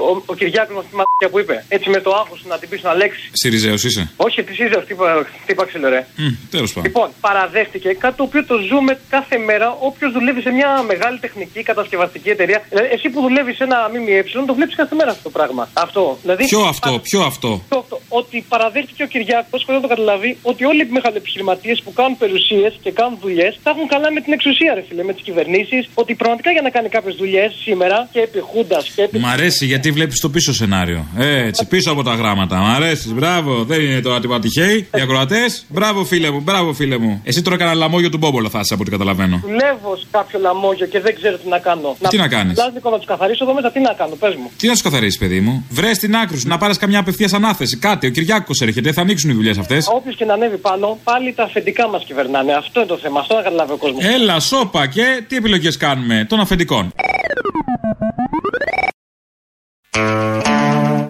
ο, ο Κυριάκος με αυτή τη μαλακία που είπε. Έτσι με το άγχος να την πεις στον Αλέξη. Σιριζέος είσαι. Όχι, τι είσαι, τι είπα, τι είπα ξύλο, ρε. Τέλος πάντων. Λοιπόν, παραδέχτηκε κάτι το οποίο το ζούμε κάθε μέρα όποιος δουλεύει σε μια μεγάλη τεχνική κατασκευαστική εταιρεία. Δηλαδή, εσύ που δουλεύεις σε ένα ΜΜΕ, το βλέπεις κάθε μέρα αυτό το πράγμα. Αυτό. Δηλαδή, Ποιο αυτό, ποιο αυτό; το- το- ότι παραδέχτηκε ο Κυριάκος, χωρί να το καταλάβει, ότι όλοι οι μεγαλοεπιχειρηματίε που κάνουν περιουσίες και κάνουν δουλειές θα έχουν καλά με την εξουσία, ρε φίλε, με τις κυβερνήσεις. Ότι πραγματικά για να κάνει κάποιες δουλειές σήμερα και επί Χούντας και επί. Μ' αρέσει γιατί βλέπεις το πίσω σενάριο. Έτσι, πίσω από τα γράμματα. Μ' αρέσει, μπράβο. Δεν είναι το ατυπατυχαίοι. Οι ακροατές. Μπράβο, φίλε μου, μπράβο, φίλε μου. Εσύ τώρα κανένα λαμόγιο του Μπόμπολα θα είσαι από ό,τι καταλαβαίνω. Δουλεύω σε κάποιο λαμόγιο και δεν ξέρω τι να κάνω. Τι να κάνεις; Λάζικο να τους καθαρίσω εδώ μέσα, τι να κάνω, πες μου. Τι να σου καθαρίσει, παιδί μου; Βρες την άκρη σου, να πάρεις καμιά απευθεία ανάθεση. Κάτι, ο Κυριάκος έρχεται, θα ανοίξουν οι δουλειές αυτές. Όποιος και να ανέβει πάνω, πάλι τα αφεντικά μας κυβερνάνε. Αυτό είναι το θέμα. Αυτό να καταλάβει ο κόσμος. Έλα, σόπα και τι επιλογές κάνουμε των αφεντικών.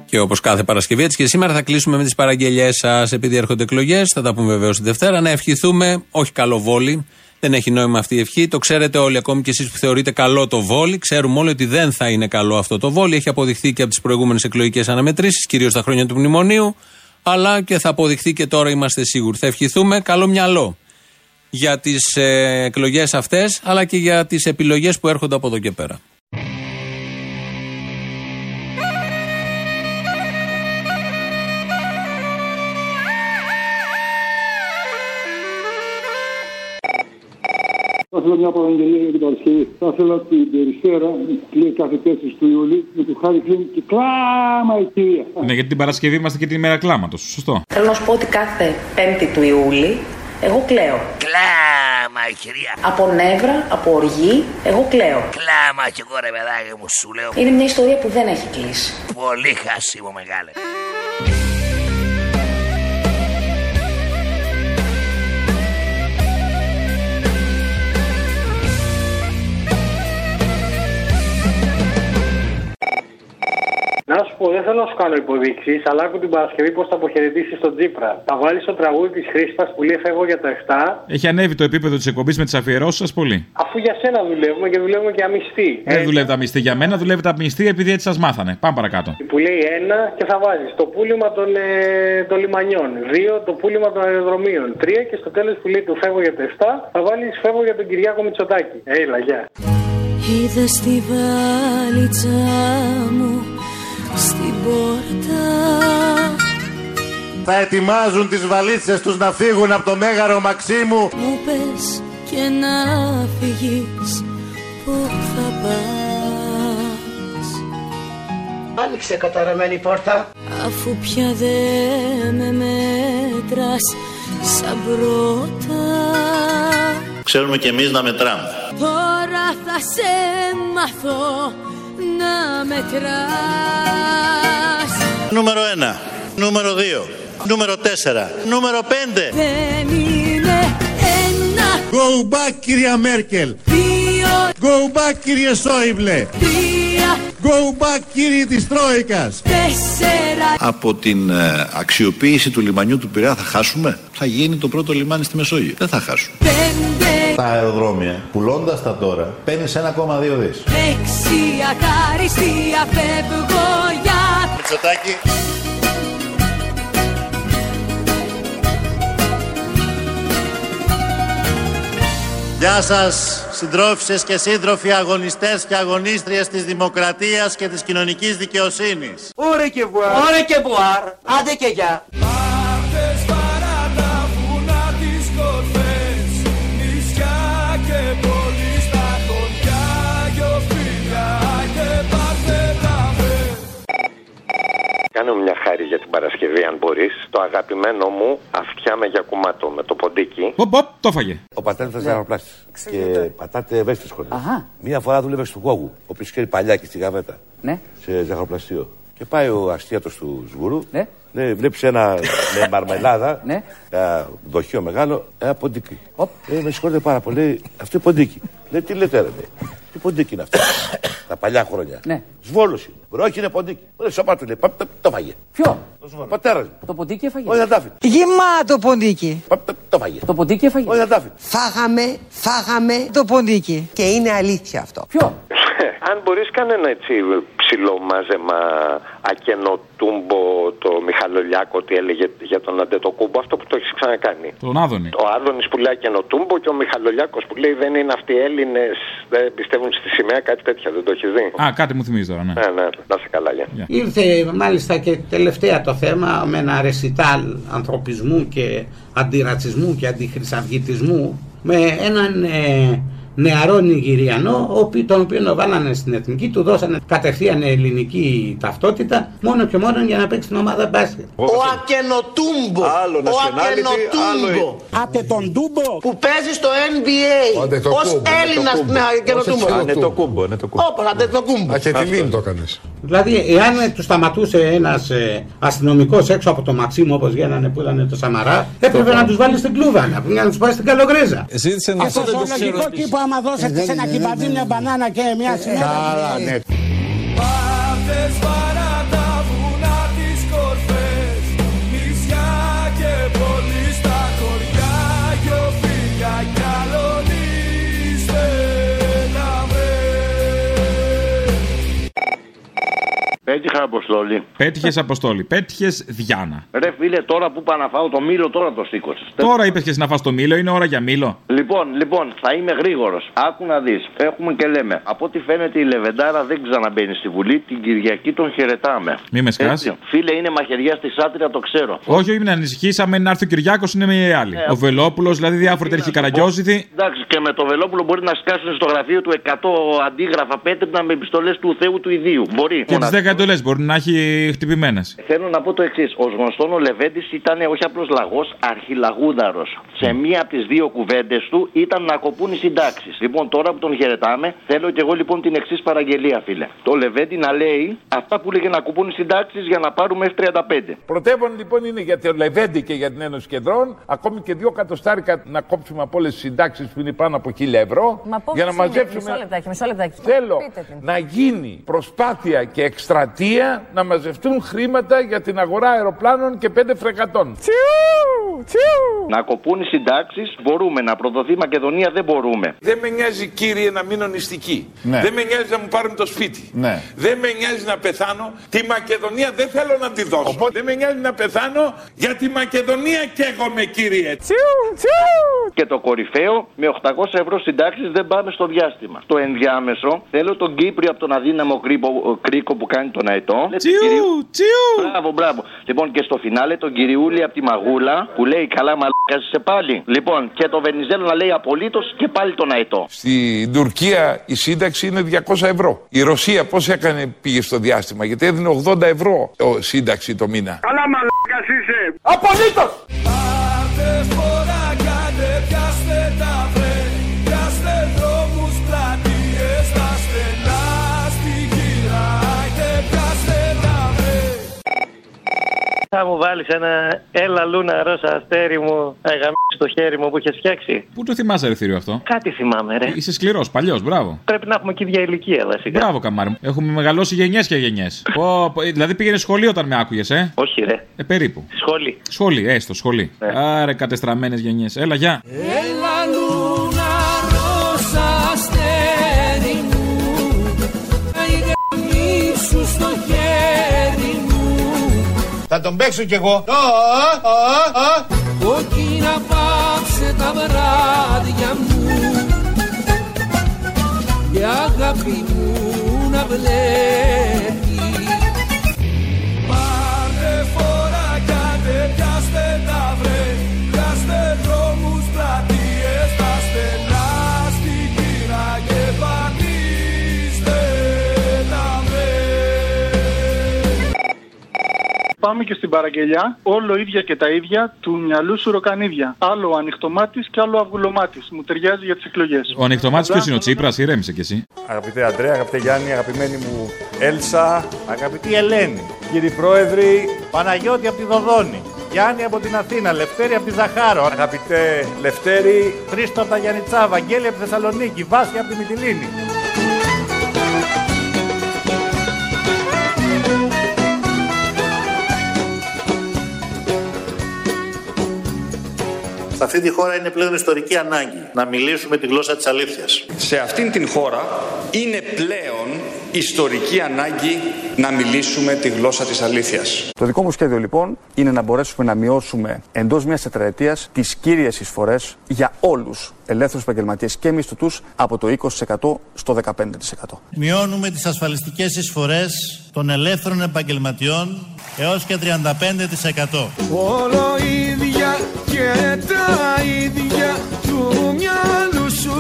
Και όπως κάθε Παρασκευή, έτσι και σήμερα θα κλείσουμε με τις παραγγελίε σας. Επειδή έρχονται εκλογές, θα τα πούμε βεβαίως τη Δευτέρα. Να ευχηθούμε, όχι καλό βόλι. Δεν έχει νόημα αυτή η ευχή. Το ξέρετε όλοι, ακόμη και εσείς που θεωρείτε καλό το βόλι. Ξέρουμε όλοι ότι δεν θα είναι καλό αυτό το βόλι. Έχει αποδειχθεί και από τις προηγούμενες εκλογικές αναμετρήσεις, κυρίως τα χρόνια του μνημονίου. Αλλά και θα αποδειχθεί και τώρα είμαστε σίγουροι. Θα ευχηθούμε καλό μυαλό για τις ε, εκλογές αυτές, αλλά και για τις επιλογές που έρχονται από εδώ και πέρα. Ήθελα μια παραγγελία για την Παρασκευή. Θα ήθελα την Περιστέρα, λέει κάθε 4 του Ιούλη, με του Χάρη Κλίν και κλάμα η κυρία. Ναι, γιατί την Παρασκευή είμαστε και την ημέρα κλάματος. Σωστό. Θέλω να σου πω ότι κάθε 5η του Ιούλη εγώ κλαίω. Κλάμα, η κυρία. Από νεύρα, από οργή, εγώ κλαίω. Κλάμα κι εγώ ρε παιδάκι μου, σου λέω. Είναι μια ιστορία που δεν έχει κλείσει. Πολύ χάσιμο μεγάλε. Να σου πω, δεν θέλω να σου κάνω υποδείξεις, αλλά άκου την Παρασκευή πώς θα αποχαιρετήσεις τον Τζίπρα. Θα βάλεις το τραγούδι της Χρήσπα που λέει Φεύγω για τα 7, Έχει ανέβει το επίπεδο της εκπομπής με τις αφιερώσεις σας πολύ. αφού για σένα δουλεύουμε και δουλεύουμε και αμυστή. Δεν δουλεύει τα μισθή για μένα, δουλεύει τα μισθή επειδή έτσι σας μάθανε. Πάμε παρακάτω. Που λέει ένα και θα βάζεις το πούλημα των, ε, των λιμανιών. Δύο το πούλημα των αεροδρομίων. Τρία και στο τέλος που λέει το Φεύγω για τα 7, θα βάλεις Φεύγω για τον Κυριάκο Μητσοτάκη. Έλα, γεια. Είδα στη βαλίτσα μου στην πόρτα Θα ετοιμάζουν τις βαλίτσες τους να φύγουν από το Μέγαρο Μαξίμου. Μου πες και να φύγεις Πού θα πας Άνοιξε καταραμένη πόρτα. Αφού πια δεν με μέτρας σαν πρώτα Ξέρουμε και εμείς να μετράμε. Τώρα θα σε μάθω να μετράς Νούμερο 1. Νούμερο 2. Νούμερο 4. Νούμερο 5. Δεν είναι ένα, Go back κυρία Μέρκελ. δύο, Go back κύριε Σόιμπλε. τρία, Go back κύριοι της Τρόικας. τέσσερα Από την ε, αξιοποίηση του λιμανιού του Πειραιά θα χάσουμε; Θα γίνει το πρώτο λιμάνι στη Μεσόγειο. Δεν θα χάσουμε. Πέντε, Τα αεροδρόμια, πουλώντας τα τώρα, παίρνεις 1,2 δις. έξι, αχάριστια φεύγω για Μητσοτάκη. Γεια σας συντρόφισσες και σύντροφοι αγωνιστές και αγωνίστριες της δημοκρατίας και της κοινωνικής δικαιοσύνης. Ωρε και βουάρ. Ωρε και βουάρ. Άντε και γεια. Κάνε μου μια χάρη για την Παρασκευή, αν μπορείς. Το αγαπημένο μου αυτιά με για κουμάτο με το ποντίκι. Οπ, οπ, το φαγε. Ο πατέρας ήταν ζαχαροπλάστη. Και πατάτε ευαίσθητες σχολές. Μία φορά δούλευε στο Γόγου, ο οποίος είχε παλιά και στη Γαβέτα. Ναι. Σε ζαχαροπλαστείο. Και πάει ο αστίατο του Σγουρού. Ναι. Λέει, βλέπεις ένα με μαρμελάδα, Ναι. ένα δοχείο μεγάλο, ένα ποντίκι. Ε, με συγχωρείτε πάρα πολύ, λέει, αυτό είναι ποντίκι. Λέει, τι λέτε, ρε, λέει. Τι ποντίκι είναι αυτό; Τα παλιά χρόνια. Ναι. Σβόλος είναι. Μπρόκι είναι ποντίκι. Λέει, σώπα του λέει, «Πα- το, το φαγε. Ποιο; Ο πατέρας μου. Το ποντίκι έφαγε; Όχι, δεν τα άφηνε. Γεμάτο ποντίκι. Πα- το, το φαγε. Το ποντίκι έφαγε; Όχι, δεν τα άφηνε. Φάγαμε, φάγαμε το ποντίκι. Και είναι αλήθεια αυτό. Ποιο; αν μπορείς, κάνε ένα έτσι ψηλό μάζεμα ακενοτούμπο το Μιχαλολιάκο ότι έλεγε για τον Αντετοκούμπο, αυτό που το έχεις ξανακάνει. Τον Άδωνη. Ο Άδωνης που λέει ακενοτούμπο και ο Μιχαλολιάκος που λέει δεν είναι αυτοί οι Έλληνες, δεν πιστεύουν στη σημαία, κάτι τέτοια. Δεν το έχεις δει; Α, κάτι μου θυμίζει τώρα, ναι. Ναι, ναι, να σε καλά, γεια. Ήρθε μάλιστα και τελευταία το θέμα με ένα ρεσιτάλ ανθρωπισμού και αντιρατσισμού και αντιχρυσαυγητισμού με έναν ε, νεαρό Νιγηριανό ο οποίος- τον οποίο βάλανε στην εθνική του δώσανε κατευθείαν ελληνική ταυτότητα μόνο και μόνο για να παίξει την ομάδα μπάσκετ. Ο Ακενοτούμπο. Άλλο Ο nationality, Ακενοτούμπο. Άτε τον τούμπο. Που παίζει στο NBA. Ο Αντετοκούμπο, Ως Έλληνας Αντετοκούμπο. με Ακενοτούμπο. Ως Είναι το κούμπο, είναι το κούμπο. Όπα, Αντετοκούμπο. Αχετηλίν το έκανε. Δηλαδή, εάν του σταματούσε ένας ε, αστυνομικός έξω από το Μαξίμου όπως γίνανε που ήταν το Σαμαρά, έπρεπε να τους βάλει στην κλούβα, να να τους πάει στην καλογρίζα. Ζήτησε να Αυτό το λογικό κήπο άμα δώσετε σε ένα κυπαντή μια μπανάνα και μια σημαία. Καλά, ναι. Πέτυχα αποστολή. Πέτυχε Αποστόλη. Πέτυχες Διάνα. Ρε φίλε, τώρα που πάω να φάω το μήλο, τώρα το σήκωσες. Τώρα είπες και εσύ να φας το μήλο, είναι ώρα για μήλο. Λοιπόν, λοιπόν, θα είμαι γρήγορος. Άκου να δεις. Έχουμε και λέμε. Από ό,τι φαίνεται η Λεβεντάρα δεν ξαναμπαίνει στη Βουλή. Την Κυριακή τον χαιρετάμε. Μη με σκάς. Έτσι. Φίλε, είναι μαχαιριά στη Σάτρια, το ξέρω. Όχι, όχι, μην ανησυχήσαμε να έρθει ο Κυριάκος, είναι με οι άλλοι. Ε, ο Βελόπουλος, δηλαδή διάφοροι τέτοιοι καραγκιόζηθοι. Εντάξει, και με το Βελόπουλο μπορεί να σκάσουν στο γραφείο του 100 αντίγραφα πέτρινα με επιστολές του Θεού του Ιδίου. Μπορεί. Και τις 10 εντολέ μπορεί να έχει χτυπημένες. Θέλω να πω το εξής. Ω γνωστόν ο Λεβέντης ήταν όχι απλώς λαγός, αρχιλαγούδαρος. Σε μία από τις δύο κουβέντες του ήταν να κοπούν οι συντάξεις. Λοιπόν, τώρα που τον χαιρετάμε, θέλω και εγώ λοιπόν την εξής παραγγελία, φίλε. Το Λεβέντη να λέει αυτά που λέγε να κοπούν οι συντάξεις για να πάρουμε F35. Πρωτεύον λοιπόν είναι για το Λεβέντη και για την Ένωση Κεντρών, ακόμη και δύο κατοστάρικα να κόψουμε από όλες τις συντάξεις που είναι πάνω από 1000 ευρώ. Μα πόσο για να είναι, μαζέψουμε. Μισό λεπτάκι, μισό λεπτάκι. Θέλω Πείτε την. να γίνει προσπάθεια και εκστρατεία να μαζευτούν χρήματα για την αγορά αεροπλάνων και πέντε φρεγατών. Να κοπούν οι συντάξεις μπορούμε, να προδοθεί η Μακεδονία δεν μπορούμε. Δεν με νοιάζει κύριε να μείνω νηστική. Ναι. Δεν με νοιάζει να μου πάρουν το σπίτι. Ναι. Δεν με νοιάζει να πεθάνω. Τη Μακεδονία δεν θέλω να τη δώσω. Δεν με νοιάζει να πεθάνω για τη Μακεδονία καίγομαι κύριε. Και το κορυφαίο, με 800 ευρώ συντάξεις δεν πάμε στο διάστημα. Στο ενδιάμεσο, θέλω τον Κύπριο από τον αδύναμο κρύπο- κρίκο που κάνει τον αετό. Τσιου, τσιου. Μπράβο, μπράβο. Λοιπόν, και στο φινάλε τον Κυριούλη από τη Μαγούλα που λέει καλά μαλάκα είσαι πάλι. Λοιπόν, και το Βενιζέλο να λέει απολύτως και πάλι τον αετό. Στην Τουρκία η σύνταξη είναι 200 ευρώ. Η Ρωσία πώς έκανε πήγε στο διάστημα, γιατί έδινε 80 ευρώ ο σύνταξη το μήνα. Καλά μαλάκας είσαι. Απολύτως! Θα μου βάλεις ένα έλα λούνα ρώσα αστέρι μου αγαμί στο χέρι μου που είχες φτιάξει. Πού το θυμάσαι, ρε θηρίο αυτό; Κάτι θυμάμαι, ρε. Είσαι σκληρός, παλιός, μπράβο. Πρέπει να έχουμε και ίδια ηλικία, βασικά. Μπράβο, καμάρι μου. Έχουμε μεγαλώσει γενιές και γενιές. δηλαδή πήγαινες σχολείο όταν με άκουγες, ε; Όχι, ρε. Ε, περίπου. Σχόλη. Σχολή, έστω, σχολή. Άρε, κατεστραμμένες γενιές. Έλα, γεια. Έλα Θα τον παίξω κι εγώ. Κόκκινα πάψε τα βράδια μου. Η αγάπη μου να βλέπεις Πάμε και στην παραγγελιά. Όλο ίδια και τα ίδια του μυαλού σου ροκανίδια. Άλλο ο ανοιχτομάτης και άλλο ο αυγουλομάτης. Μου ταιριάζει για τις εκλογές. Ο ανοιχτομάτης ποιος είναι ο Τσίπρας, ηρέμησε κι εσύ. Αγαπητέ Αντρέα, αγαπητέ Γιάννη, αγαπημένη μου Έλσα, αγαπητή Ελένη, κύριοι πρόεδροι, Παναγιώτη από τη Δοδόνη, Γιάννη από την Αθήνα, Λευτέρη από τη Ζαχάρο, αγαπητέ Λευτέρη, Χρήστο από τα Γιάννητσά, Βαγγέλη από τη Θεσσαλονίκη, Βάσια από τη Μυτιλίνη. Σε αυτή τη χώρα είναι πλέον ιστορική ανάγκη να μιλήσουμε τη γλώσσα της αλήθειας. Σε αυτήν την χώρα είναι πλέον ιστορική ανάγκη να μιλήσουμε τη γλώσσα της αλήθειας. Το δικό μου σχέδιο λοιπόν είναι να μπορέσουμε να μειώσουμε εντός μιας τετραετίας τις κύριες εισφορές για όλους ελεύθερους επαγγελματίες και μισθωτούς από το 20% στο 15%. Μειώνουμε τις ασφαλιστικές εισφορές των ελεύθερων επαγγελματιών έως και 35%. Όλο ίδια και τα ίδια του μυαλού σου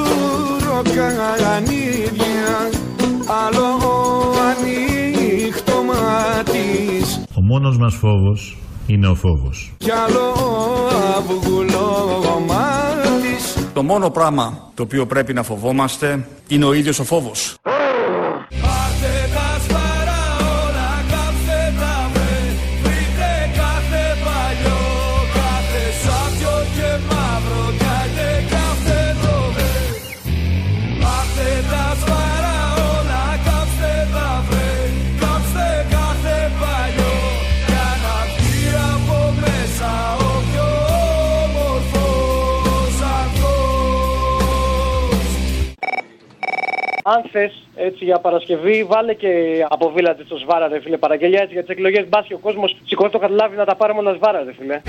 ροκανίδια άλλο ο ανοιχτομάτης Ο μόνος μας φόβος είναι ο φόβος. κι άλλο ο αυγουλομάτης Το μόνο πράγμα το οποίο πρέπει να φοβόμαστε είναι ο ίδιος ο φόβος. Αν θες έτσι για Παρασκευή, βάλε και από βίλατε στο σβάρα, ρε φίλε. Παραγγελιά έτσι για τις εκλογές. Μπας και ο κόσμος σηκώσει το καταλάβει να τα πάρουμε όλα σβάρα, ρε φίλε.